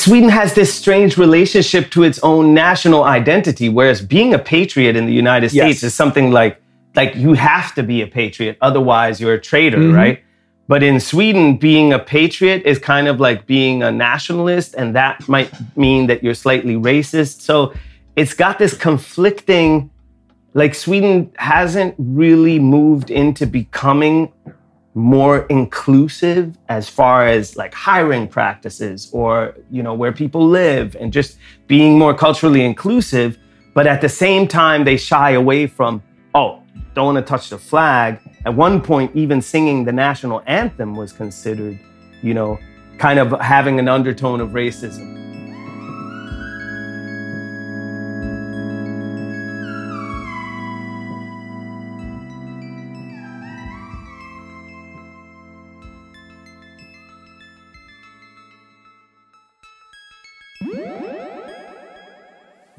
Sweden has this strange relationship to its own national identity, whereas being a patriot in the United Yes. States is something like like you have to be a patriot, otherwise you're a traitor, Mhm. right? But in Sweden, being a patriot is kind of like being a nationalist, and that might mean that you're slightly racist. So it's got this conflicting, like Sweden hasn't really moved into becoming more inclusive as far as like hiring practices or you know where people live and just being more culturally inclusive but at the same time they shy away from oh don't want to touch the flag. At one point even singing the national anthem was considered you know kind of having an undertone of racism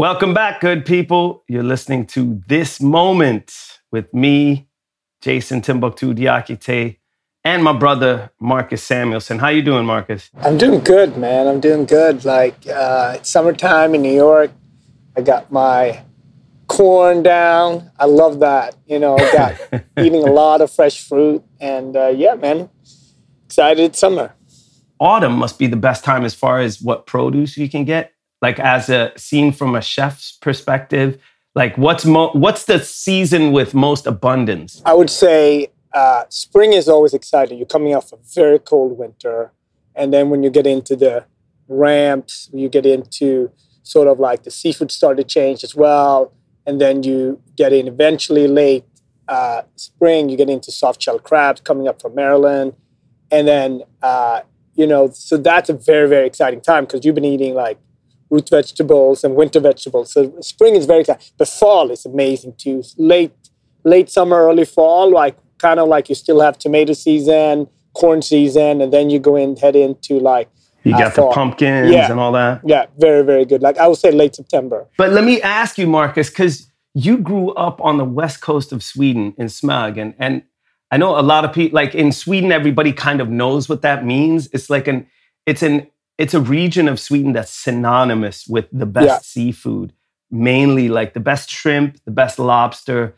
Welcome back, good people. You're listening to This Moment with me, Jason Timbuktu Diakite, and my brother, Marcus Samuelsson. How you doing, Marcus? I'm doing good, man. I'm doing good. Like uh, it's summertime in New York. I got my corn down. I love that. You know, I got eating a lot of fresh fruit, and uh, yeah, man, excited summer. Autumn must be the best time as far as what produce you can get. Like as a seen from a chef's perspective, like what's mo- what's the season with most abundance? I would say uh, spring is always exciting. You're coming off a very cold winter, and then when you get into the ramps, you get into sort of like the seafood start to change as well, and then you get in eventually late uh, spring. You get into soft shell crabs coming up from Maryland, and then uh, you know, so that's a very very exciting time because you've been eating like root vegetables and winter vegetables. So spring is very exciting, but fall is amazing too. Late late summer, early fall, like kind of like you still have tomato season, corn season, and then you go in head into like You uh, got the pumpkins Yeah. and all that. Yeah, very very good. Like I would say late September. But let me ask you, Marcus, because you grew up on the west coast of Sweden in Smög, and and I know a lot of people like in Sweden, everybody kind of knows what that means. It's like an it's an it's a region of Sweden that's synonymous with the best Yeah. seafood, mainly like the best shrimp, the best lobster.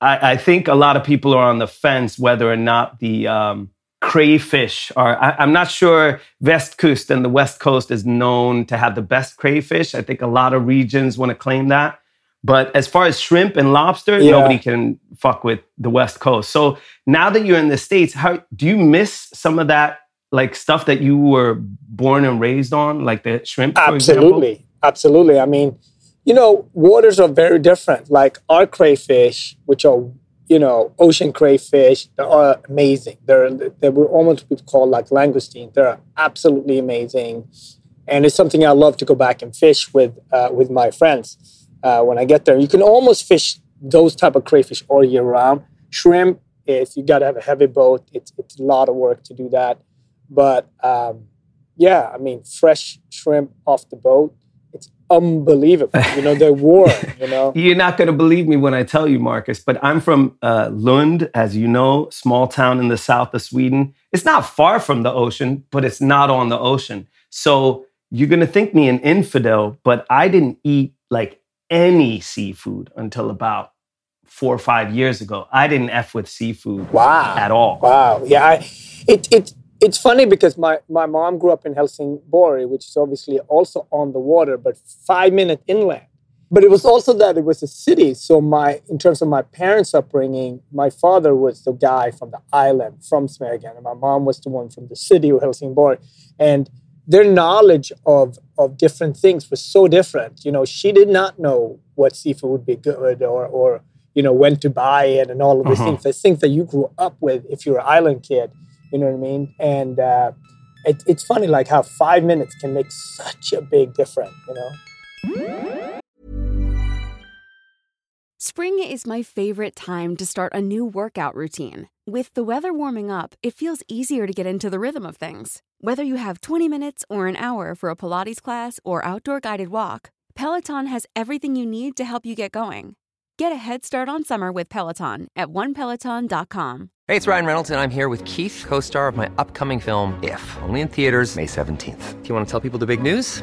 I, I think a lot of people are on the fence whether or not the um, crayfish are. I, I'm not sure Vestkust and the West Coast is known to have the best crayfish. I think a lot of regions want to claim that. But as far as shrimp and lobster, Yeah. nobody can fuck with the West Coast. So now that you're in the States, how do you miss some of that like stuff that you were born and raised on, like the shrimp? Absolutely, absolutely. I mean, you know, waters are very different. Like our crayfish, which are you know ocean crayfish, they are amazing. They're they were almost what we call like langoustine. They're absolutely amazing, and it's something I love to go back and fish with uh, with my friends uh, when I get there. You can almost fish those type of crayfish all year round. Shrimp is you got to have a heavy boat. It's it's a lot of work to do that, but um, yeah, I mean fresh shrimp off the boat. It's unbelievable. You know they're warm. You know. You're not going to believe me when I tell you, Marcus, but I'm from uh, Lund, as you know, small town in the south of Sweden. It's not far from the ocean, but it's not on the ocean. So you're going to think me an infidel, but I didn't eat like any seafood until about four or five years ago. I didn't F with seafood Wow. at all. Wow. Yeah. I, it, it, it's funny because my, my mom grew up in Helsingborg, which is obviously also on the water, but five minute inland. But it was also that it was a city. So my, in terms of my parents' upbringing, my father was the guy from the island, from Smögen, and my mom was the one from the city of Helsingborg. And their knowledge of of different things was so different. You know, she did not know what seafood would be good or or you know when to buy it and all of these Mhm. things. The things that you grew up with if you're an island kid. You know what I mean? And uh, it, it's funny like how five minutes can make such a big difference. You know. Spring is my favorite time to start a new workout routine. With the weather warming up, it feels easier to get into the rhythm of things. Whether you have 20 minutes or an hour for a Pilates class or outdoor guided walk, Peloton has everything you need to help you get going. Get a head start on summer with Peloton at onepeloton.com. Hey, it's Ryan Reynolds, and I'm here with Keith, co star of my upcoming film, If, only in theaters, May 17th. Do you want to tell people the big news?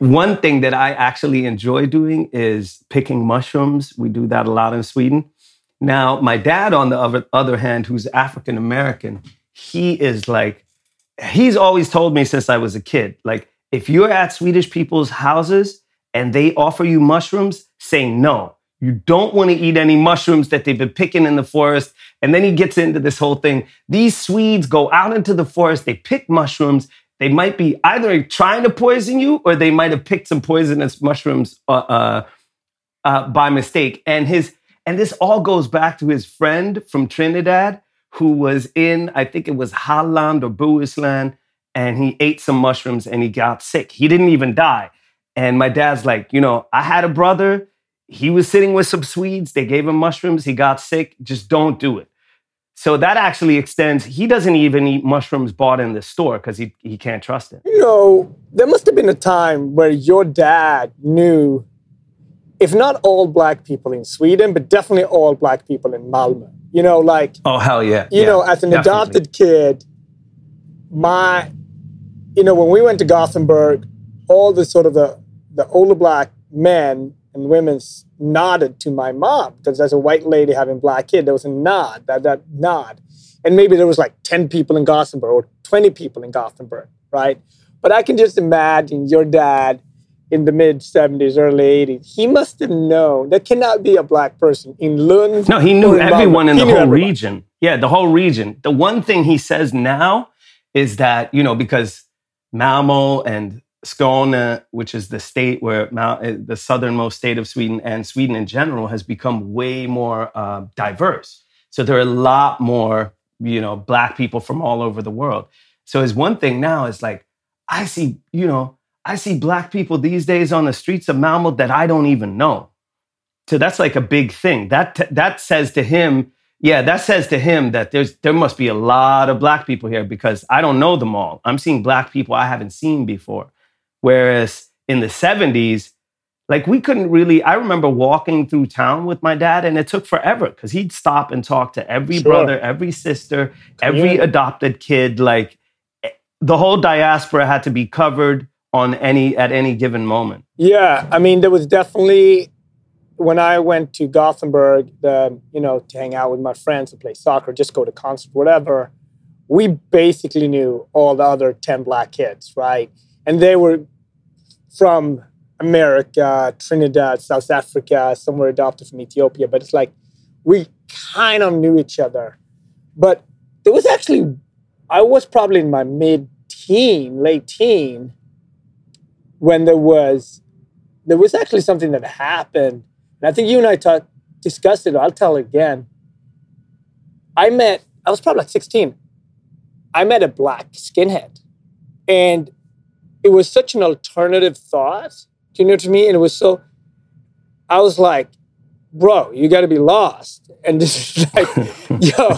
One thing that I actually enjoy doing is picking mushrooms. We do that a lot in Sweden. Now, my dad, on the other, other hand, who's African American, he is like, he's always told me since I was a kid, like, if you're at Swedish people's houses and they offer you mushrooms, say no. You don't want to eat any mushrooms that they've been picking in the forest. And then he gets into this whole thing. These Swedes go out into the forest, they pick mushrooms, they might be either trying to poison you or they might have picked some poisonous mushrooms uh, uh, uh, by mistake. And his and this all goes back to his friend from Trinidad who was in, I think it was Holland or Bohuslän, and he ate some mushrooms and he got sick. He didn't even die. And my dad's like, you know, I had a brother. He was sitting with some Swedes. They gave him mushrooms. He got sick. Just don't do it. So that actually extends. He doesn't even eat mushrooms bought in the store because he, he can't trust it. You know, there must have been a time where your dad knew, if not all black people in Sweden, but definitely all black people in Malmö. You know, like, Oh, hell yeah. you Yeah, know, as an definitely. adopted kid, my, you know, when we went to Gothenburg, all the sort of the, the older black men and women s- nodded to my mom because as a white lady having black kid, there was a nod, that, that nod. And maybe there was like 10 people in Gothenburg or 20 people in Gothenburg, right? But I can just imagine your dad in the mid 70s, early 80s. He must have known there cannot be a black person in Lund. No, he knew everyone in He the whole everyone. region. Yeah, the whole region. The one thing he says now is that, you know, because Malmo and Skåne, which is the state where Mal- uh, the southernmost state of Sweden and Sweden in general has become way more uh, diverse. So there are a lot more, you know, black people from all over the world. So it's one thing now is like, I see, you know, I see black people these days on the streets of Malmo that I don't even know. So that's like a big thing. That that says to him, yeah, that says to him that there's there must be a lot of black people here because I don't know them all. I'm seeing black people I haven't seen before. Whereas in the 70s, like we couldn't really I remember walking through town with my dad and it took forever because he'd stop and talk to every Sure. brother, every sister, every Community. adopted kid like eh, the whole diaspora had to be covered on any at any given moment. Yeah, I mean, there was definitely when I went to Gothenburg, the you know, to hang out with my friends and play soccer, just go to concert, whatever. We basically knew all the other ten black kids, right? And they were from America, Trinidad, South Africa. Some were adopted from Ethiopia, but it's like we kind of knew each other. But there was actually, I was probably in my mid-teen, late teen, when there was there was actually something that happened and i think you and i talked discussed it i'll tell it again i met i was probably like 16 i met a black skinhead and it was such an alternative thought do you know what i mean and it was so i was like bro you got to be lost and this is like yo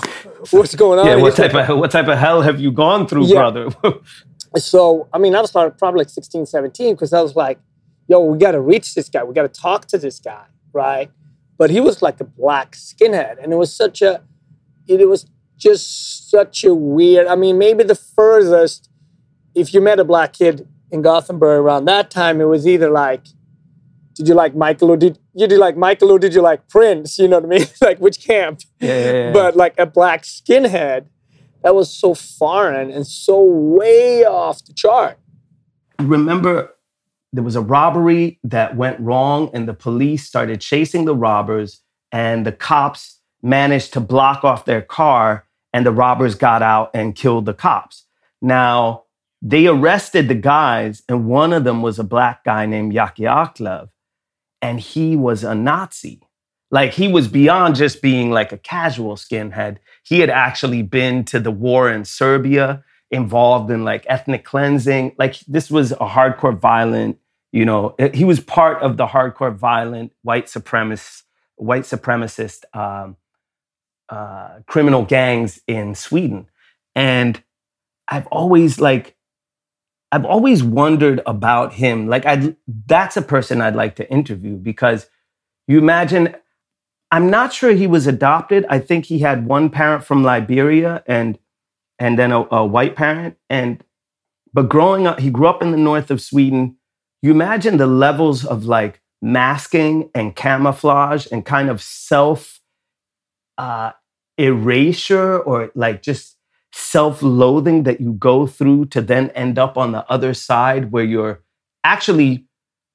what's going on Yeah, what type of what type of hell have you gone through, Yeah. brother? so I mean, I was probably like 16, 17, because I was like, yo, we got to reach this guy. We got to talk to this guy, right? But he was like a black skinhead. And it was such a, it was just such a weird, I mean, maybe the furthest, if you met a black kid in Gothenburg around that time, it was either like, did you like Michael or did you do like Michael or did you like Prince? You know what I mean? like which camp? Yeah, yeah, yeah. But like a black skinhead, that was so foreign and so way off the chart. remember there was a robbery that went wrong and the police started chasing the robbers and the cops managed to block off their car and the robbers got out and killed the cops now they arrested the guys and one of them was a black guy named Jackie Arklöv and he was a nazi Like he was beyond just being like a casual skinhead. He had actually been to the war in Serbia, involved in like ethnic cleansing. Like this was a hardcore violent, you know, he was part of the hardcore violent white supremacist, white supremacist um, uh, criminal gangs in Sweden. And I've always like, I've always wondered about him. Like, I that's a person I'd like to interview because you imagine I'm not sure he was adopted. I think he had one parent from Liberia and and then a, a, white parent. And but growing up, he grew up in the north of Sweden. You imagine the levels of like masking and camouflage and kind of self uh, erasure or like just self-loathing that you go through to then end up on the other side where you're actually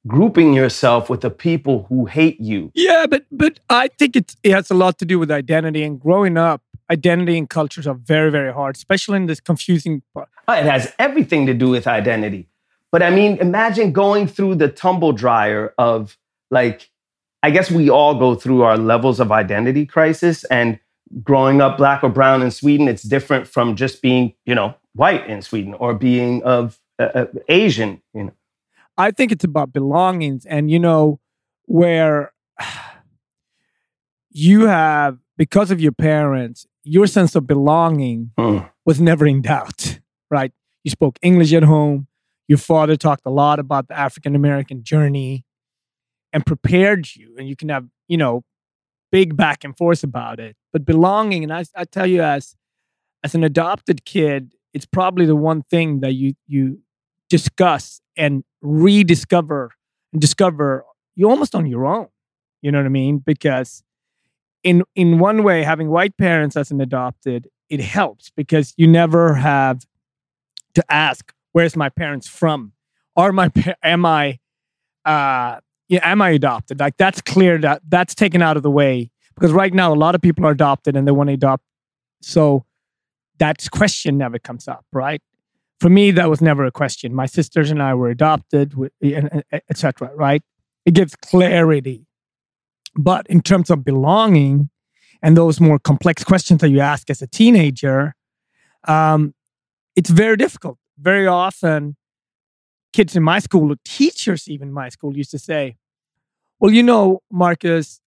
grouping yourself with the people who hate you. Yeah, but but I think it has a lot to do with identity and growing up. Identity and cultures are very very hard, especially in this confusing part. Oh, it has everything to do with identity. But I mean, imagine going through the tumble dryer of like, I guess we all go through our levels of identity crisis. And growing up black or brown in Sweden, it's different from just being, you know, white in Sweden or being of uh, uh Asian, you know. I think it's about belongings and you know where you have because of your parents your sense of belonging mm. was never in doubt right you spoke english at home your father talked a lot about the african american journey and prepared you and you can have you know big back and forth about it but belonging and i, I tell you as as an adopted kid it's probably the one thing that you you discuss and rediscover and discover you almost on your own. You know what I mean? Because in in one way, having white parents as an adopted, it helps because you never have to ask, "Where's my parents from?" Are my am I uh yeah, am I adopted? Like that's clear that that's taken out of the way because right now a lot of people are adopted and they want to adopt. So that question never comes up, right? for me, that was never a question. My sisters and I were adopted, etc. Right? It gives clarity. But in terms of belonging and those more complex questions that you ask as a teenager, um, it's very difficult. Very often, kids in my school, or teachers even in my school, used to say, "Well, you know, Marcus,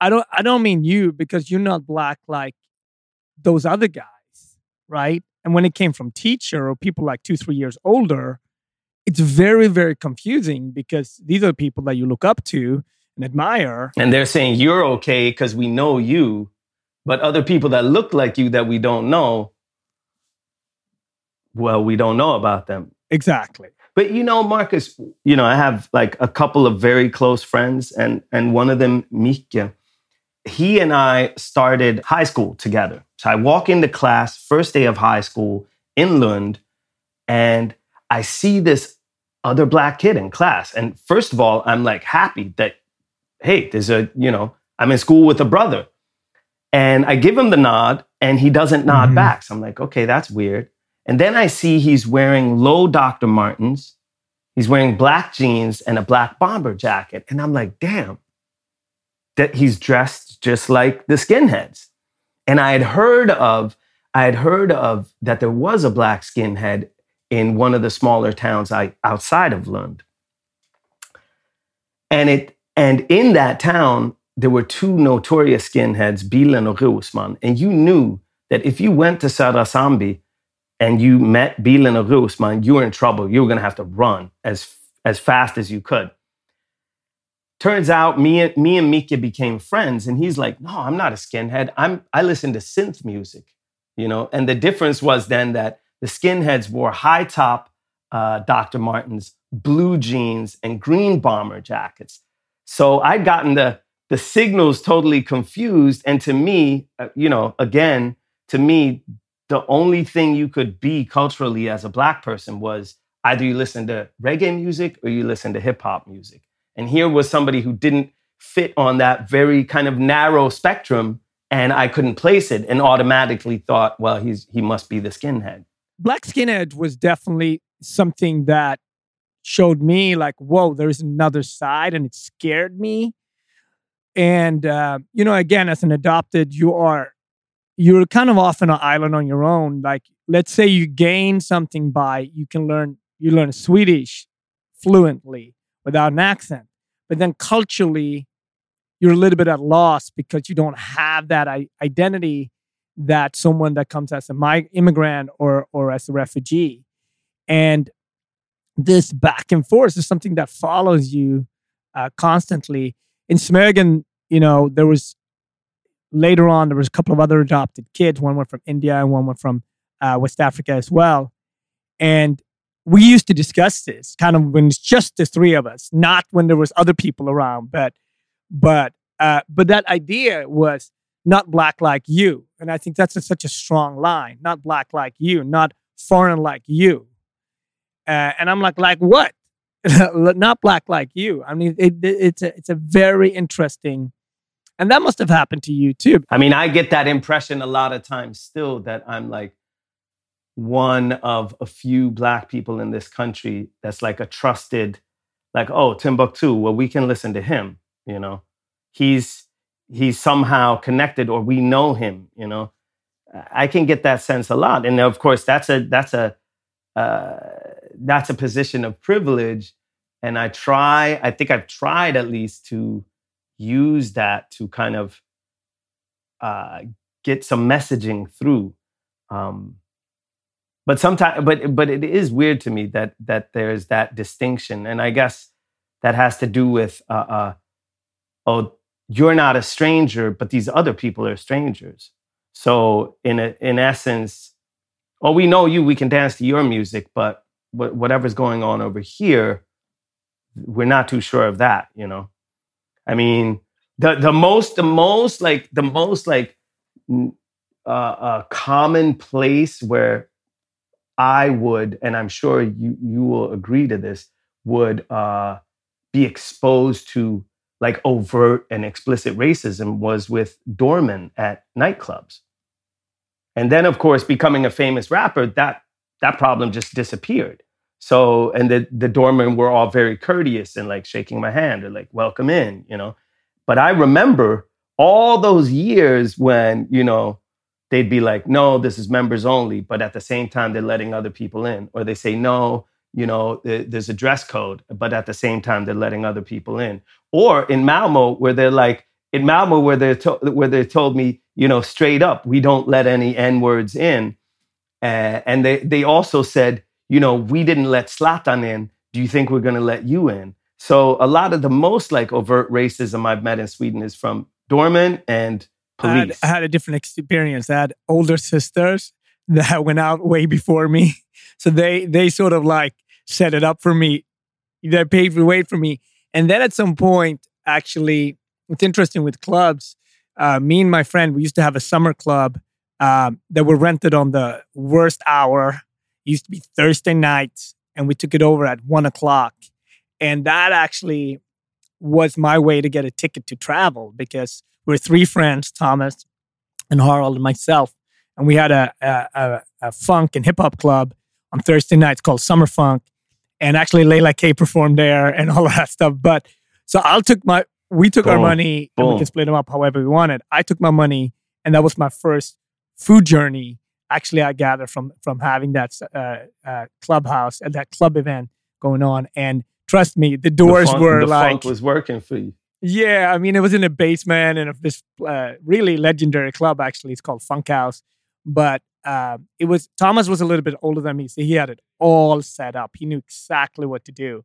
I don't, I don't mean you because you're not black like those other guys, right? And when it came from teacher or people like two, three years older, it's very, very confusing because these are people that you look up to and admire. And they're saying you're okay because we know you. But other people that look like you that we don't know, well, we don't know about them. Exactly. But you know, Marcus, you know, I have like a couple of very close friends, and and one of them, Mika, he and I started high school together. So I walk into class, first day of high school in Lund, and I see this other black kid in class. And first of all, I'm like happy that, hey, there's a, you know, I'm in school with a brother. And I give him the nod and he doesn't nod mm-hmm. back. So I'm like, okay, that's weird. And then I see he's wearing low Dr. Martens. He's wearing black jeans and a black bomber jacket. And I'm like, damn, that he's dressed just like the skinheads. And I had heard of, I had heard of that there was a black skinhead in one of the smaller towns outside of Lund. And it, and in that town, there were two notorious skinheads, Bilen and Rosman. And you knew that if you went to Södra Sandby and you met Bilen and Rosman, you were in trouble. You were going to have to run as, as fast as you could. Turns out me and me and Mika became friends and he's like no i'm not a skinhead. I'm i listen to synth music you know? And the difference was then that the skinheads wore high top uh, dr martens blue jeans and green bomber jackets. So i'd gotten the the signals totally confused and to me uh, you know again to me the only thing you could be culturally as a black person was either you listen to reggae music or you listen to hip hop music and here was somebody who didn't fit on that very kind of narrow spectrum. And I couldn't place it and automatically thought, well, he's, he must be the skinhead. Black skinhead was definitely something that showed me like, whoa, there's another side and it scared me. and uh, you know, again, as an adopted, you are you're kind of off on an island on your own. Like, let's say you gain something by you can learn you learn Swedish fluently without an accent, but then culturally, you're a little bit at loss because you don't have that identity that someone that comes as a my immigrant or or as a refugee, and this back and forth is something that follows you uh, constantly. In Smögen, you know, there was later on there was a couple of other adopted kids. One went from India and one went from uh, West Africa as well, and we used to discuss this kind of when it's just the three of us, not when there was other people around. But but uh, but that idea was not black like you, and I think that's a, such a strong line. Not black like you, not foreign like you. Uh, and I'm like, like what? not black like you. I mean, it, it, it's a it's a very interesting, and that must have happened to you too. I mean, I get that impression a lot of times still that I'm like one of a few black people in this country that's like a trusted, like oh Timbuktu. Well, we can listen to him. You know, he's he's somehow connected, or we know him. You know, I can get that sense a lot, and of course, that's a that's a uh, that's a position of privilege. And I try, I think I've tried at least to use that to kind of uh, get some messaging through. Um, but sometimes, but but it is weird to me that that there's that distinction, and I guess that has to do with uh, uh, oh, you're not a stranger, but these other people are strangers. So in a, in essence, oh, we know you, we can dance to your music, but whatever's going on over here, we're not too sure of that, you know? I mean, the, the most, the most like, the most like uh, uh, common place where I would, and I'm sure you, you will agree to this, would uh, be exposed to like overt and explicit racism was with doormen at nightclubs. And then, of course, becoming a famous rapper, that that problem just disappeared. So, and the the doormen were all very courteous and like shaking my hand or like welcome in, you know. But I remember all those years when you know they'd be like, no, this is members only, but at the same time they're letting other people in, or they say no, you know, there's a dress code, but at the same time they're letting other people in. Or in Malmo where they're like, in Malmo where they to- where they told me, you know, straight up, we don't let any n words in, uh, and they they also said, you know, we didn't let Zlatan in. Do you think we're going to let you in? So a lot of the most like overt racism I've met in Sweden is from doormen and police. I had, I had a different experience. I had older sisters that went out way before me, so they they sort of like set it up for me. They paved the way for me, and then at some point, actually, it's interesting with clubs. Uh, me and my friend, we used to have a summer club um, that were rented on the worst hour. It used to be Thursday nights, and we took it over at one o'clock. And that actually was my way to get a ticket to travel because we're three friends, Thomas and Harold and myself, and we had a, a, a, a funk and hip hop club on Thursday nights called Summer Funk. And actually, Leila K performed there and all of that stuff. But so I took my we took Boom. our money Boom. and we can split them up however we wanted. I took my money, and that was my first food journey. Actually, I gather from from having that uh, uh, clubhouse and that club event going on. And trust me, the doors the funk, were the like funk was working for you. Yeah, I mean, it was in a basement and this uh, really legendary club. Actually, it's called Funk House. But uh, it was Thomas was a little bit older than me, so he had it all set up. He knew exactly what to do.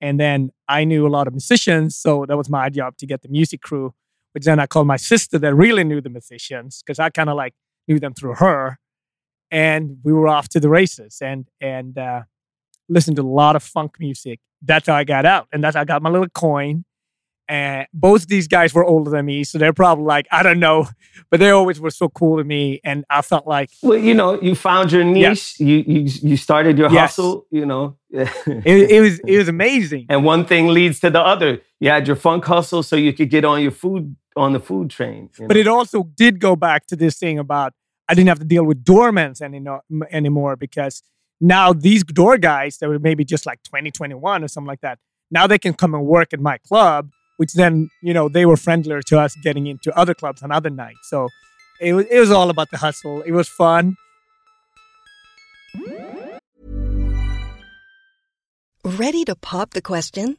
And then I knew a lot of musicians, so that was my job to get the music crew. Which then I called my sister that really knew the musicians because I kind of like knew them through her, and we were off to the races and and uh, listened to a lot of funk music. That's how I got out, and that's how I got my little coin. And both these guys were older than me, so they're probably like, I don't know, but they always were so cool to me, and I felt like, well, you know, you found your niche, yes. you you you started your yes. hustle, you know. it, it was it was amazing, and one thing leads to the other. You had your funk hustle, so you could get on your food on the food train. But know? it also did go back to this thing about I didn't have to deal with doormen any, anymore because now these door guys that were maybe just like 2021 or something like that, now they can come and work at my club which then you know they were friendlier to us getting into other clubs on other nights. So it it was all about the hustle. It was fun. Ready to pop the question?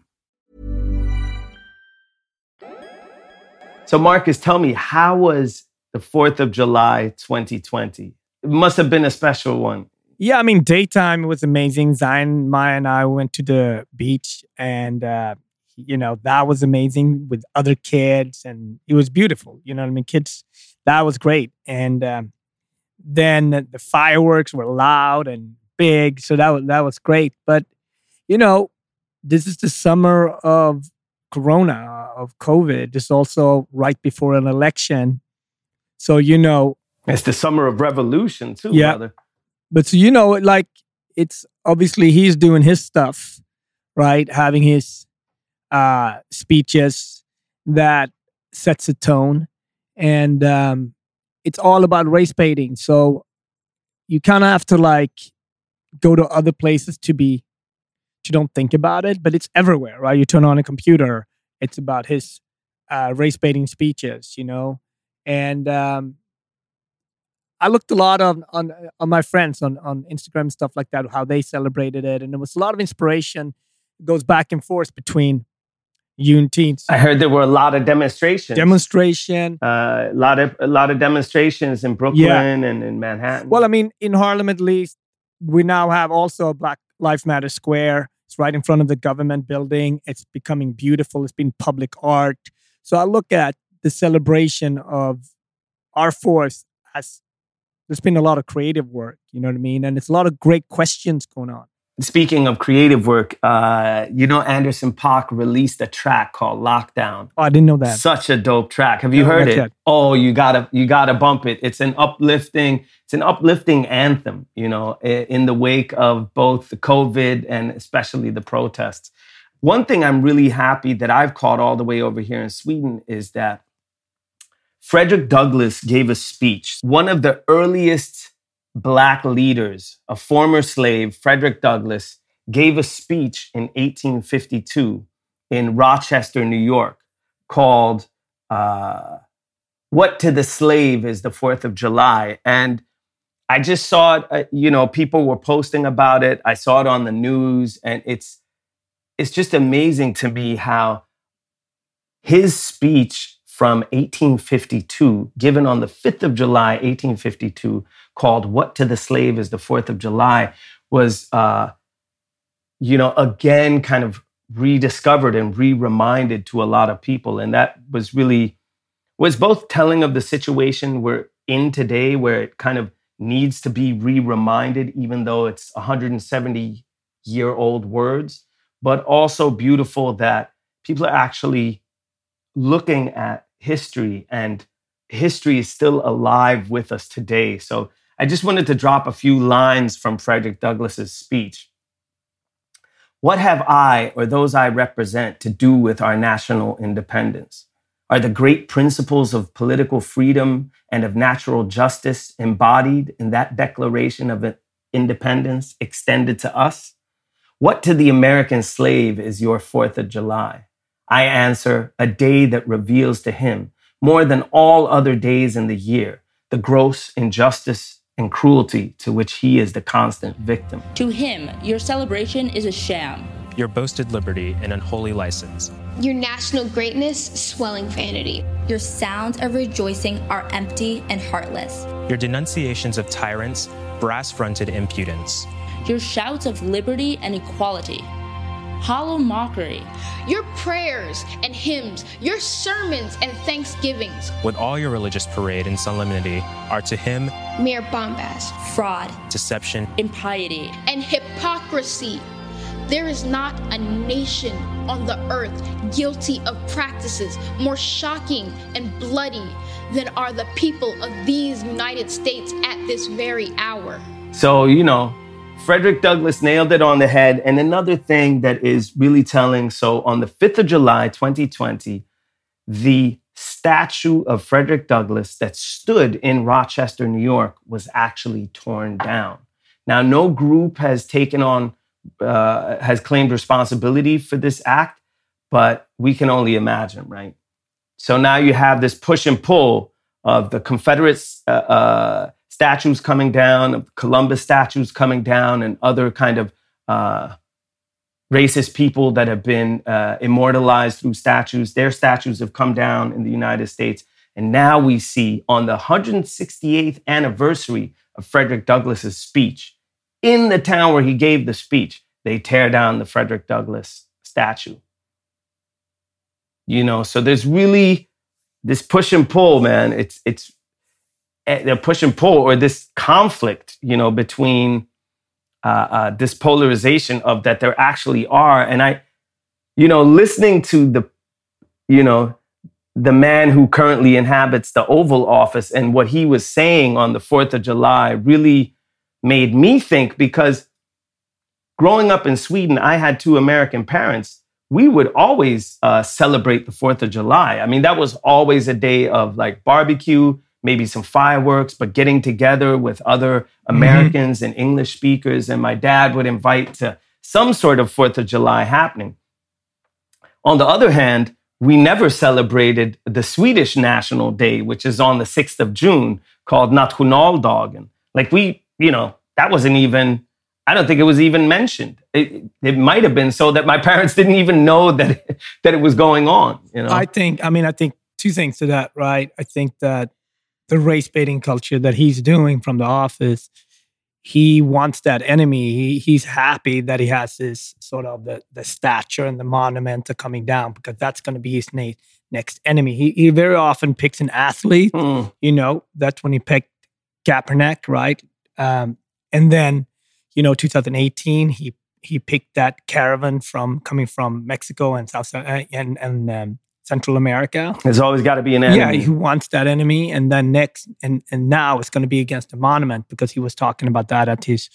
So, Marcus, tell me, how was the 4th of July 2020? It must have been a special one. Yeah, I mean, daytime was amazing. Zion, Maya, and I went to the beach, and uh, you know that was amazing with other kids, and it was beautiful. You know what I mean? Kids, that was great. And um, then the fireworks were loud and big, so that was that was great. But you know, this is the summer of Corona of COVID. It's also right before an election, so you know It's the summer of revolution, too, Yeah. brother. but so you know like it's obviously he's doing his stuff right having his uh speeches that sets a tone and um it's all about race baiting so you kind of have to like go to other places to be to don't think about it but it's everywhere right you turn on a computer it's about his uh race baiting speeches you know and um I looked a lot on on on my friends on on Instagram and stuff like that, how they celebrated it, and there was a lot of inspiration. It goes back and forth between you and teens. I heard there were a lot of demonstrations. Demonstration. uh, a lot of a lot of demonstrations in Brooklyn and in Manhattan. Well, I mean, in Harlem at least, we now have also a Black Lives Matter Square. It's right in front of the government building. It's becoming beautiful. It's been public art. So I look at the celebration of our force as there's been a lot of creative work. You know what I mean? And it's a lot of great questions going on. Speaking of creative work, uh, you know Anderson .Paak released a track called Lockdown. Oh, I didn't know that. Such a dope track. Have you No, heard it? yet. Oh, you gotta you gotta bump it. It's an uplifting, it's an uplifting anthem, you know, in the wake of both the COVID and especially the protests. One thing I'm really happy that I've caught all the way over here in Sweden is that Frederick Douglass gave a speech. One of the earliest black leaders, a former slave, Frederick Douglass, gave a speech in 1852 in Rochester, New York, called uh, What to the Slave is the Fourth of July. And I just saw it. Uh, you know, people were posting about it. I saw it on the news, and it's it's just amazing to me how his speech from 1852, given on the 5th of July, 1852, called "What to the Slave is the Fourth of July," was, uh, you know, again kind of rediscovered and re-reminded to a lot of people, and that was really was both telling of the situation we're in today, where it kind of needs to be re-reminded, even though it's 170 year old words, but also beautiful that people are actually looking at history and history is still alive with us today. So I just wanted to drop a few lines from Frederick Douglass's speech. What have I or those I represent to do with our national independence? Are the great principles of political freedom and of natural justice embodied in that Declaration of Independence extended to us? What to the American slave is your Fourth of July? I answer, a day that reveals to him, more than all other days in the year, the gross injustice and cruelty to which he is the constant victim. To him, your celebration is a sham. Your boasted liberty an unholy license. Your national greatness, swelling vanity. Your sounds of rejoicing are empty and heartless. Your denunciations of tyrants, brass fronted impudence. Your shouts of liberty and equality, hollow mockery. Your prayers and hymns, your sermons and thanksgivings. With all your religious parade and solemnity are to him mere bombast, fraud, deception, impiety, and hypocrisy. There is not a nation on the earth guilty of practices more shocking and bloody than are the people of these United States at this very hour. So, you know, Frederick Douglass nailed it on the head. And another thing that is really telling so on the 5th of July, 2020, the statue of Frederick Douglass that stood in Rochester, New York, was actually torn down. Now, no group has taken on uh, has claimed responsibility for this act, but we can only imagine, right? So now you have this push and pull of the Confederates. uh, uh, statues coming down, Columbus statues coming down, and other kind of uh, racist people that have been uh, immortalized through statues. Their statues have come down in the United States. And now we see on the 168th anniversary of Frederick Douglass's speech, in the town where he gave the speech, they tear down the Frederick Douglass statue. You know, so there's really this push and pull, man. It's it's the push and pull or this conflict, you know, between uh, uh, this polarization of that there actually are. And I, you know, listening to the, you know, the man who currently inhabits the Oval Office and what he was saying on the 4th of July really made me think because growing up in Sweden, I had two American parents. We would always uh, celebrate the 4th of July. I mean, that was always a day of like barbecue, maybe some fireworks, but getting together with other mm-hmm. Americans mm-hmm. and English speakers. And my dad would invite to some sort of 4th of July happening. On the other hand, we never celebrated the Swedish National Day, which is on the 6th of June, called Nationaldagen. Like we you know, that wasn't even, I don't think it was even mentioned. It, it might have been so that my parents didn't even know that, it, that it was going on, you know? I think, I mean, I think two things to that, right? I think that the race baiting culture that he's doing from the office, he wants that enemy. He, he's happy that he has this sort of the, the stature and the monument are coming down because that's going to be his na- next enemy. He, he very often picks an athlete. Mm. You know, that's when he picked Kaepernick, right? Um, and then, you know, 2018, he he picked that caravan from coming from Mexico and South and and um, Central America. There's always got to be an enemy. Yeah, he wants that enemy, and then next, and and now it's going to be against the monument because he was talking about that at his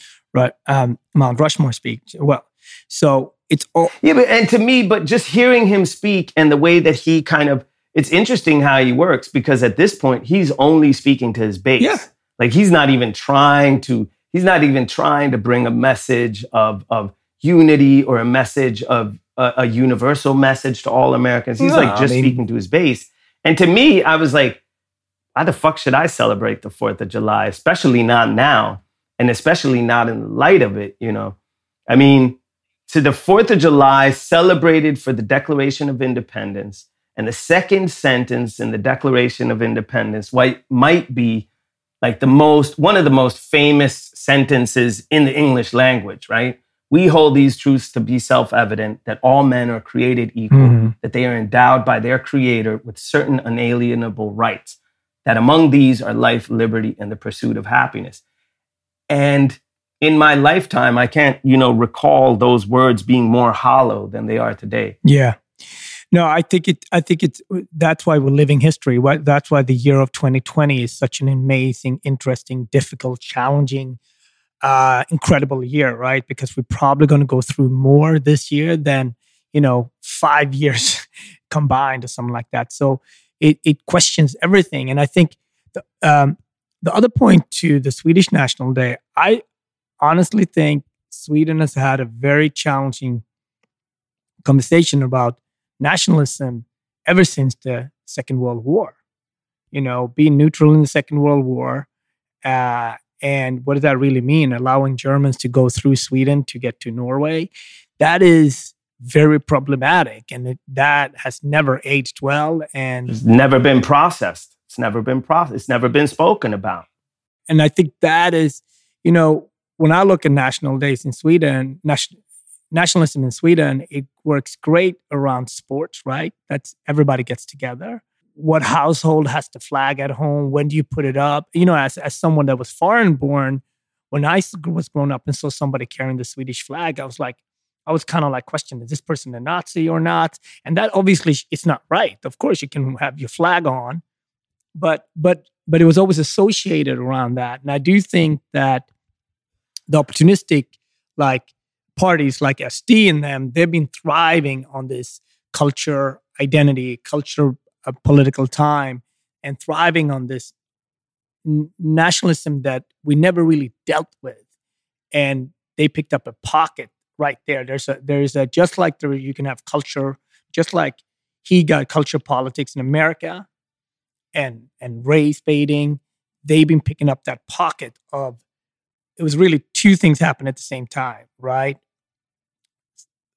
um, Mount Rushmore speech. Well, so it's all yeah, but and to me, but just hearing him speak and the way that he kind of, it's interesting how he works because at this point he's only speaking to his base. Yeah. Like he's not even trying to, he's not even trying to bring a message of, of unity or a message of a, a universal message to all Americans. He's no, like just I mean, speaking to his base. And to me, I was like, why the fuck should I celebrate the 4th of July, especially not now, and especially not in light of it, you know? I mean, to the 4th of July celebrated for the Declaration of Independence, and the second sentence in the Declaration of Independence might, might be like the most, one of the most famous sentences in the English language, right? We hold these truths to be self evident that all men are created equal, mm-hmm. that they are endowed by their creator with certain unalienable rights, that among these are life, liberty, and the pursuit of happiness. And in my lifetime, I can't, you know, recall those words being more hollow than they are today. Yeah. No, I think it. I think it's. That's why we're living history. Why, that's why the year of 2020 is such an amazing, interesting, difficult, challenging, uh, incredible year, right? Because we're probably going to go through more this year than you know five years combined or something like that. So it it questions everything, and I think the um, the other point to the Swedish National Day, I honestly think Sweden has had a very challenging conversation about nationalism ever since the Second World War. You know, being neutral in the Second World War. Uh, and what does that really mean? Allowing Germans to go through Sweden to get to Norway? That is very problematic. And it, that has never aged well. And it's never been processed. It's never been processed. It's never been spoken about. And I think that is, you know, when I look at national days in Sweden, nation, nationalism in Sweden, it works great around sports, right? That's everybody gets together. What household has the flag at home? When do you put it up? You know, as, as someone that was foreign born, when I was growing up and saw somebody carrying the Swedish flag, I was like, I was kind of like questioning, is this person a Nazi or not? And that obviously it's not right. Of course, you can have your flag on, but but but it was always associated around that. And I do think that the opportunistic like parties like SD and them, they've been thriving on this culture identity, culture of political time, and thriving on this n- nationalism that we never really dealt with. And they picked up a pocket right there. There's a there's a just like there you can have culture, just like he got culture politics in America and and race baiting. They've been picking up that pocket of it was really two things happen at the same time, right?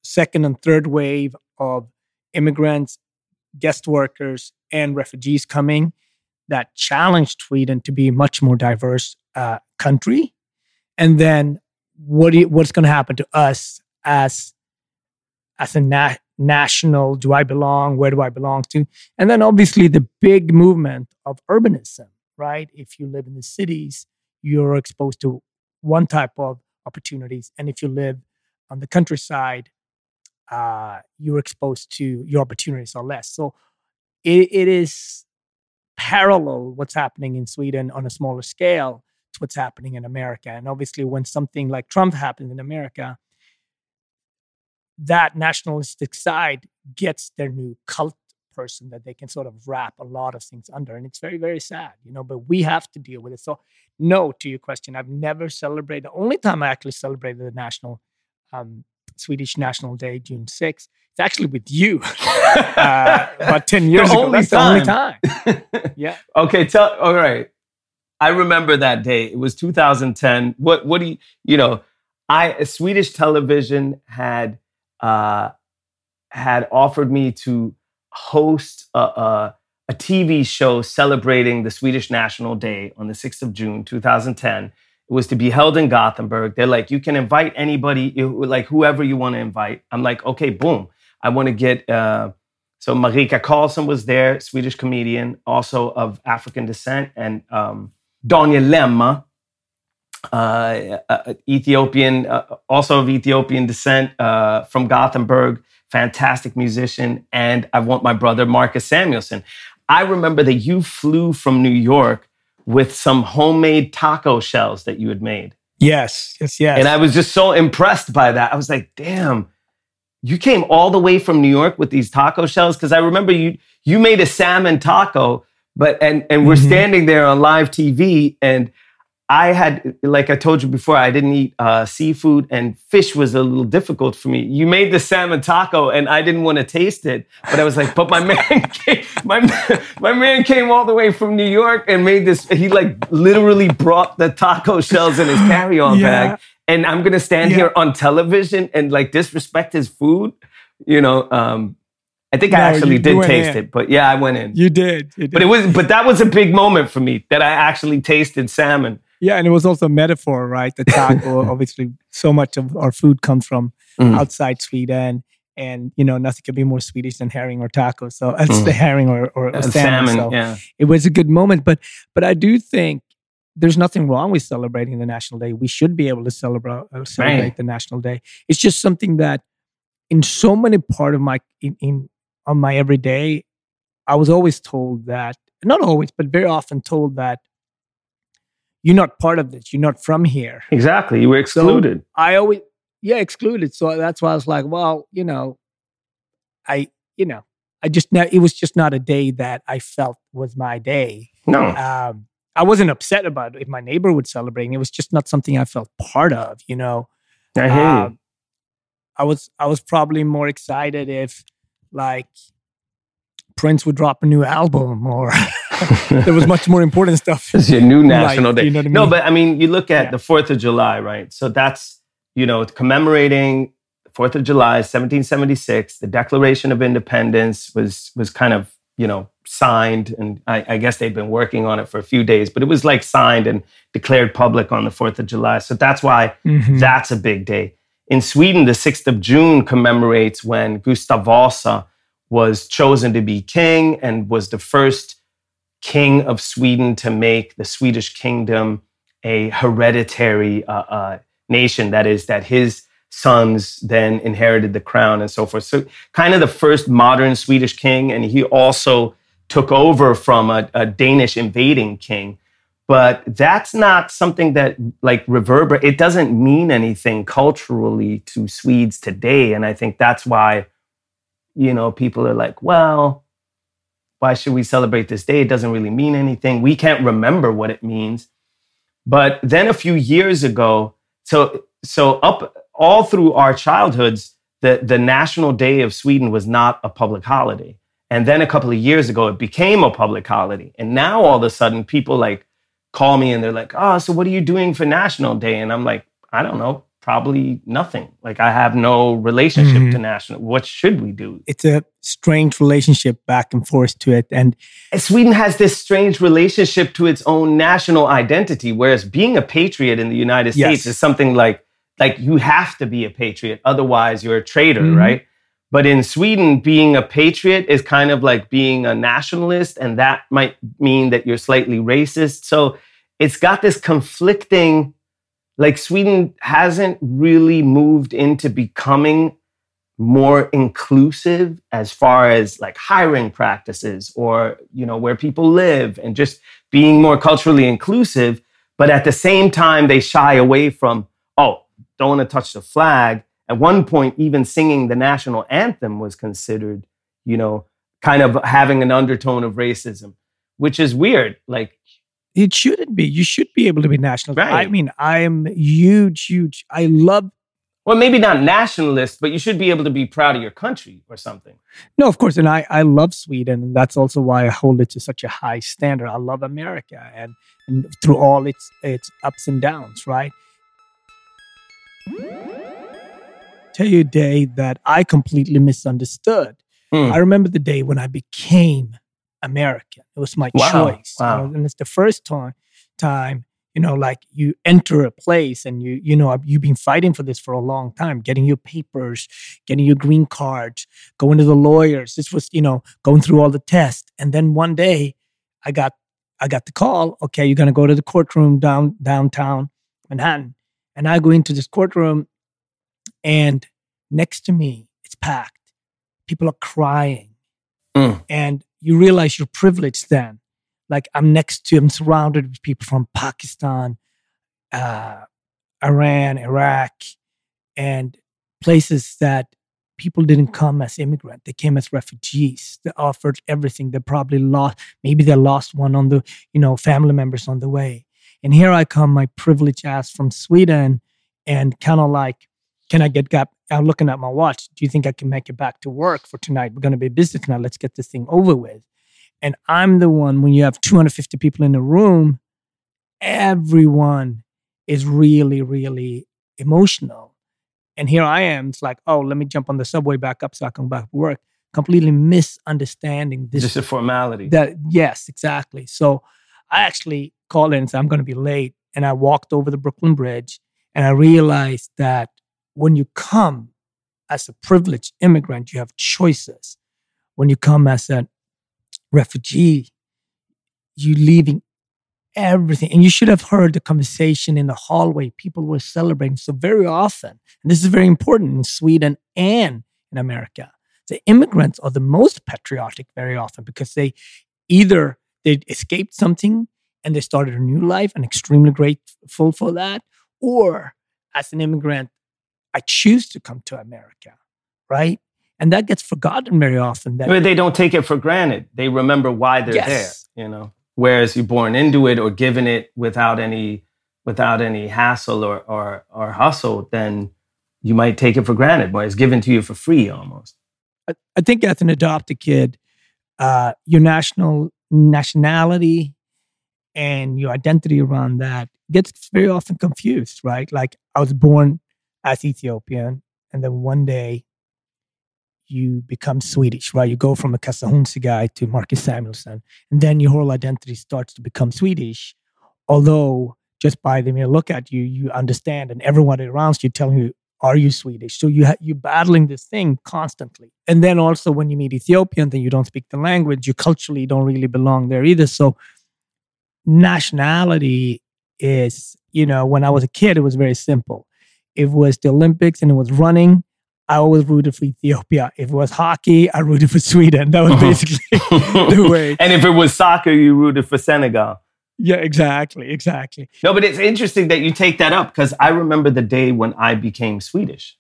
Second and third wave of immigrants, guest workers, and refugees coming that challenged Sweden to be a much more diverse uh, country. And then what you, what's going to happen to us as as a na- national? Do I belong? Where do I belong to? And then obviously the big movement of urbanism, right? If you live in the cities, you're exposed to one type of opportunities. And if you live on the countryside, uh, you're exposed to your opportunities are less. So it, it is parallel what's happening in Sweden on a smaller scale to what's happening in America. And obviously, when something like Trump happens in America, that nationalistic side gets their new cult person that they can sort of wrap a lot of things under. And it's very, very sad, you know, but we have to deal with it. So, no, to your question, I've never celebrated. The only time I actually celebrated the national, um, Swedish National Day, June 6th, it's actually with you uh, about 10 years the ago. Only That's time. the only time. yeah. Okay, tell, all right. I remember that day. It was 2010. What, what do you, you know, I, Swedish television had, uh, had offered me to host a, a, a, TV show celebrating the Swedish National Day on the 6th of June, 2010. It was to be held in Gothenburg. They're like, you can invite anybody, like whoever you want to invite. I'm like, okay, boom. I want to get, uh, so Marika Carlsson was there, Swedish comedian, also of African descent, and um, Daniel Lemma, uh, uh, Ethiopian, uh, also of Ethiopian descent, uh, from Gothenburg fantastic musician, and I want my brother Marcus Samuelsson. I remember that you flew from New York with some homemade taco shells that you had made. Yes, yes, yes. And I was just so impressed by that. I was like, damn, you came all the way from New York with these taco shells? Because I remember you you made a salmon taco, but and and we're mm-hmm. standing there on live TV, and I had, like I told you before, I didn't eat uh, seafood and fish was a little difficult for me. You made the salmon taco and I didn't want to taste it, but I was like, but my man, came, my my man came all the way from New York and made this. He like literally brought the taco shells in his carry-on Yeah. bag, and I'm gonna stand Yeah. here on television and like disrespect his food. You know, um, I think I actually you- did you taste in. it, but yeah, I went in. You did. you But it was, but that was a big moment for me that I actually tasted salmon. Yeah, and it was also a metaphor, right? The taco, obviously, so much of our food comes from Mm. outside Sweden. And, you know, nothing could be more Swedish than herring or taco. So it's the Mm. herring or, or, or Uh, salmon. salmon, so yeah. it was a good moment. But but I do think there's nothing wrong with celebrating the National Day. We should be able to celebrate uh, celebrate Right. the National Day. It's just something that in so many part of my in, in on my everyday, I was always told that not always, but very often told that you're not part of this. You're not from here. Exactly, you were So excluded. I always, yeah, excluded. So that's why I was like, well, you know, I, you know, I just, ne- it was just not a day that I felt was my day. no, Um, I wasn't upset about if my neighbor would celebrate. It was just not something I felt part of, you know. I hear you. Um, I was, I was probably more excited if like Prince would drop a new album or there was much more important stuff. It's your new national life, day. You know what I mean? No, but I mean, you look at Yeah. the Fourth of July, right? So that's you know commemorating the Fourth of July, 1776. The Declaration of Independence was was kind of you know signed, and I, I guess they've been working on it for a few days, but it was like signed and declared public on the Fourth of July. So that's why Mhm. that's a big day. In Sweden, the 6th of June commemorates when Gustav Vasa was chosen to be king and was the first king of Sweden to make the Swedish kingdom a hereditary uh, uh, nation. That is, that his sons then inherited the crown and so forth. So, kind of the first modern Swedish king. And he also took over from a, a Danish invading king. But that's not something that like reverberate. It doesn't mean anything culturally to Swedes today. And I think that's why, you know, people are like, well, why should we celebrate this day? It doesn't really mean anything. We can't remember what it means. But then a few years ago, so so up all through our childhoods, the, the National Day of Sweden was not a public holiday. And then a couple of years ago, it became a public holiday. And now all of a sudden, people like call me and they're like, oh, so what are you doing for National Day? And I'm like, I don't know, probably nothing. Like I have no relationship Mhm. to National. What should we do? it's a strange relationship back and forth to it. And Sweden has this strange relationship to its own national identity, whereas being a patriot in the United Yes. States is something like like you have to be a patriot, otherwise you're a traitor, Mhm. right? But in Sweden, being a patriot is kind of like being a nationalist, and that might mean that you're slightly racist. So it's got this conflicting, like Sweden hasn't really moved into becoming more inclusive as far as like hiring practices or you know where people live and just being more culturally inclusive but at the same time they shy away from oh don't want to touch the flag. At one point even singing the national anthem was considered you know kind of having an undertone of racism which is weird. Like it shouldn't be. You should be able to be national. I mean, I am huge, huge. I love. well maybe not nationalist but you should be able to be proud of your country or something No, of course, and I I love Sweden, and that's also why I hold it to such a high standard. I love America, and and through all its its ups and downs, right? Tell you a day that I completely misunderstood. Hmm. I remember the day when I became American. It was my Wow, choice. you know, and it's the first time time, you know, like you enter a place and you, you know, you've been fighting for this for a long time, getting your papers, getting your green cards, going to the lawyers. This was, you know, going through all the tests. And then one day I got I got the call, okay, you're gonna go to the courtroom down downtown Manhattan. And I go into this courtroom and next to me, it's packed. People are crying. Mm. And you realize you're privileged then. Like I'm next to, I'm surrounded with people from Pakistan, uh, Iran, Iraq, and places that people didn't come as immigrant. They came as refugees. They offered everything. They probably lost, maybe they lost one on the, you know, family members on the way. And here I come, my privileged ass from Sweden, and kind of like, can I get gap? I'm looking at my watch. Do you think I can make it back to work for tonight? We're going to be busy tonight. Let's get this thing over with. And I'm the one, when you have 250 people in the room, everyone is really, really emotional. And here I am. It's like, oh, let me jump on the subway back up so I can go back to work. Completely misunderstanding this. Just a formality. That yes, exactly. So I actually called in and said, I'm going to be late. And I walked over the Brooklyn Bridge and I realized that when you come as a privileged immigrant, you have choices. When you come as a refugee, you leaving everything. And you should have heard the conversation in the hallway. People were celebrating. So very often, and this is very important in Sweden and in America, the immigrants are the most patriotic very often because they either they escaped something and they started a new life and extremely grateful for that, or as an immigrant, I choose to come to America, right? And that gets forgotten very often. That but they don't take it for granted. They remember why they're Yes. there, you know. Whereas you're born into it or given it without any without any hassle or or, or hustle, then you might take it for granted. But it's given to you for free almost. I, I think as an adopted kid, uh, your national nationality and your identity around that gets very often confused, right? Like I was born as Ethiopian, and then one day you become Swedish, right? You go from a Kasahunsi guy to Marcus Samuelsson, and then your whole identity starts to become Swedish. Although just by the mere look at you, you understand, and everyone around you telling you, "Are you Swedish?" So you ha- you're battling this thing constantly. And then also when you meet Ethiopians and you don't speak the language, you culturally don't really belong there either. So nationality is, you know, when I was a kid, it was very simple. If it was the Olympics and it was running, I always rooted for Ethiopia. If it was hockey, I rooted for Sweden. That was uh-huh. basically the way. and if it was soccer, you rooted for Senegal. Yeah, exactly, exactly. No, but it's interesting that you take that up because I remember the day when I became Swedish.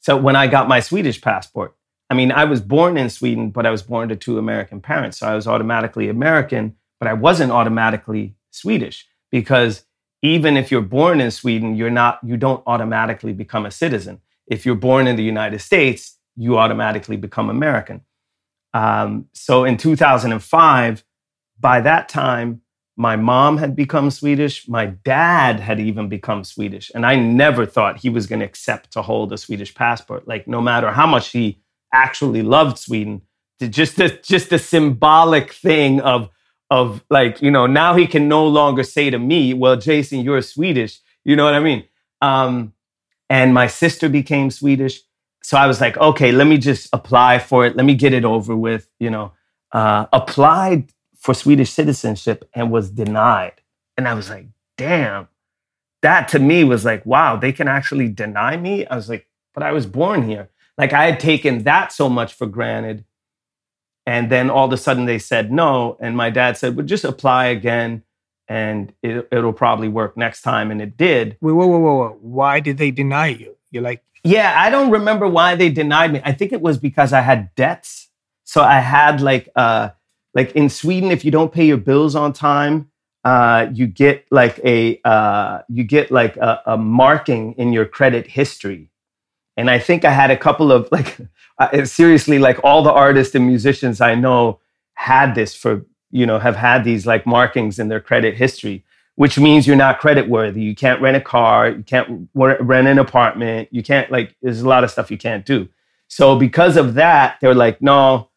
So when I got my Swedish passport, I mean, I was born in Sweden, but I was born to two American parents. So I was automatically American, but I wasn't automatically Swedish because even if you're born in Sweden, you're not, you don't automatically become a citizen. If you're born in the United States, you automatically become American. Um, so in 2005, by that time, my mom had become Swedish. My dad had even become Swedish. And I never thought he was going to accept to hold a Swedish passport. Like, no matter how much he actually loved Sweden, just just the symbolic thing of, of like, you know, now he can no longer say to me, well, Jason, you're Swedish. You know what I mean? Um, and my sister became Swedish. So I was like, okay, let me just apply for it. Let me get it over with, you know. Uh, applied for Swedish citizenship and was denied. And I was like, damn, that to me was like, wow, they can actually deny me. I was like, but I was born here. Like I had taken that so much for granted. And then all of a sudden they said no. And my dad said, well, just apply again and it, it'll probably work next time. And it did. Wait, whoa, whoa, whoa, whoa. Why did they deny you? You're like, Yeah, I don't remember why they denied me. I think it was because I had debts. So I had like uh like in Sweden, if you don't pay your bills on time, uh, you get like a uh, you get like a, a marking in your credit history. And I think I had a couple of like seriously like all the artists and musicians I know had this for you know have had these like markings in their credit history, which means you're not credit worthy. You can't rent a car, you can't rent an apartment, you can't like there's a lot of stuff you can't do. So because of that, they're like, no,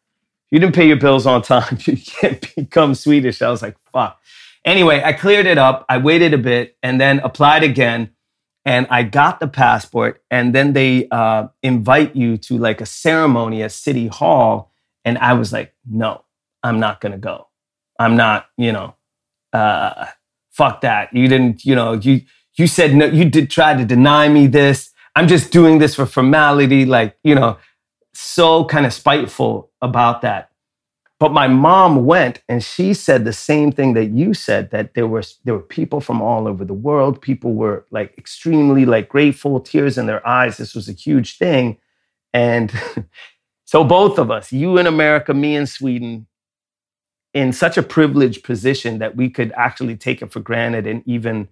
you didn't pay your bills on time. You can't become Swedish. I was like, fuck. Anyway, I cleared it up. I waited a bit and then applied again. And I got the passport. And then they uh, invite you to like a ceremony at City Hall. And I was like, no, I'm not going to go. I'm not, you know, uh, fuck that. You didn't, you know, you, you said no, you did try to deny me this. I'm just doing this for formality. Like, you know, so kind of spiteful about that. But my mom went and she said the same thing that you said that there were there were people from all over the world. People were like extremely like grateful, tears in their eyes. This was a huge thing. And so both of us, you in America, me in Sweden, in such a privileged position that we could actually take it for granted and even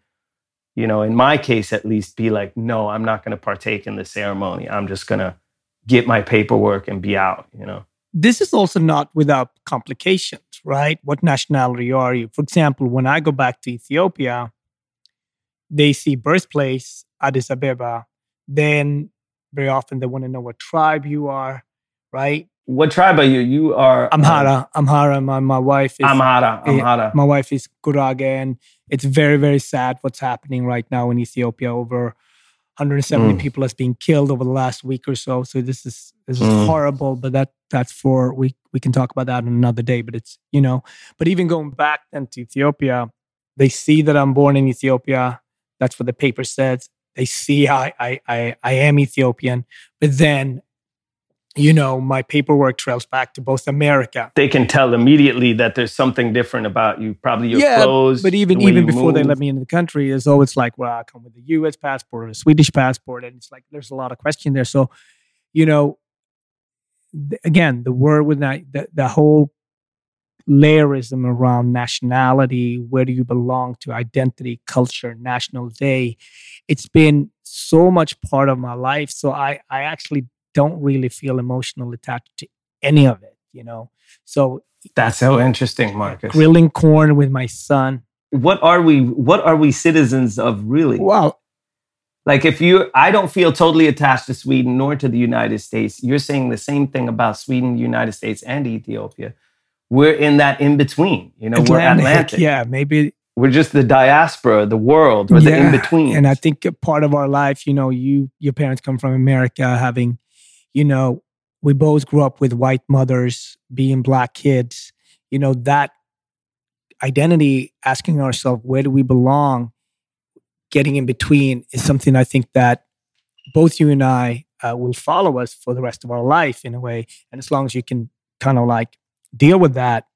you know in my case at least be like no i'm not going to partake in the ceremony i'm just going to get my paperwork and be out you know this is also not without complications right what nationality are you for example when i go back to ethiopia they see birthplace addis ababa then very often they want to know what tribe you are right what tribe are you? You are um Amhara. Amhara. My my wife is Amhara. Eh, Amhara. My wife is Gurage, and it's very very sad what's happening right now in Ethiopia. Over 170 Mm. people has been killed over the last week or so. So this is this is Mm. horrible. But that that's for we we can talk about that another day. But it's you know. But even going back then to Ethiopia, they see that I'm born in Ethiopia. That's what the paper says. They see I I I, I am Ethiopian. But then you know, my paperwork trails back to both America. They can tell immediately that there's something different about you. Probably your clothes. but even even before they let me into the country, it's always like, well, I come with a U.S. passport or a Swedish passport, and it's like there's a lot of question there. So, you know, th- again, the word with that, the, the whole layerism around nationality, where do you belong to, identity, culture, national day, it's been so much part of my life. So I I actually don't really feel emotional attached to any of it, you know. So That's so interesting, Marcus. grilling corn with my son. What are we? What are we citizens of, really? Well, like if you, I don't feel totally attached to Sweden nor to the United States. You're saying the same thing about Sweden, United States, and Ethiopia. We're in that in between. You know, we're Atlantic. Yeah, maybe We're just the diaspora, the world, or the in between. And I think a part of our life, you know, you your parents come from America, having, you know, we both grew up with white mothers, being black kids. You know, that identity, asking ourselves where do we belong, getting in between is something I think that both you and I uh, will follow us for the rest of our life in a way. And as long as you can kind of like deal with that.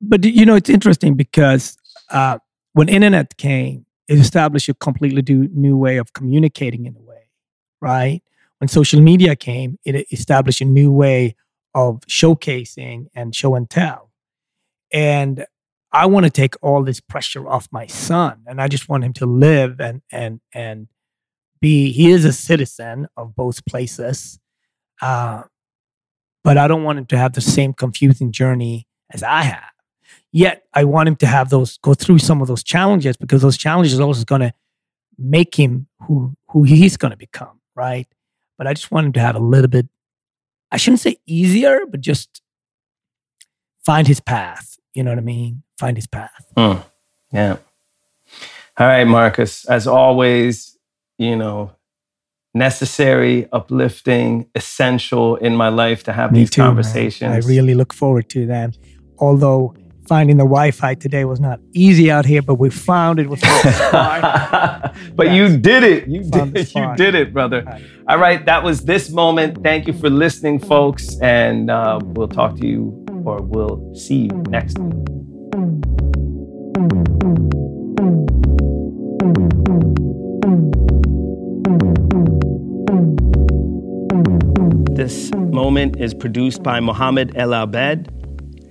But you know, it's interesting because uh, when internet came, it established a completely new way of communicating in a way, right? When social media came, it established a new way of showcasing and show and tell. And I want to take all this pressure off my son, and I just want him to live and and and be. He is a citizen of both places, uh, but I don't want him to have the same confusing journey as I have. Yet I want him to have those go through some of those challenges because those challenges are also going to make him who who he's going to become, right? But I just want him to have a little bit. I shouldn't say easier, but just find his path. You know what I mean? Find his path. Hmm. Yeah. All right, Marcus. As always, you know, necessary, uplifting, essential in my life to have Me these too, man. conversations. I really look forward to them. Although finding the Wi-Fi today was not easy out here, but we found it was but you did it. You Found did. You did it, brother. All right, that was this moment. Thank you for listening, folks, and uh, we'll talk to you, or we'll see you next week. This moment is produced by Mohammed El Abed.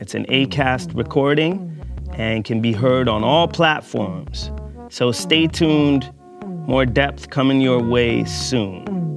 It's an ACAST recording and can be heard on all platforms. So stay tuned. More depth coming your way soon.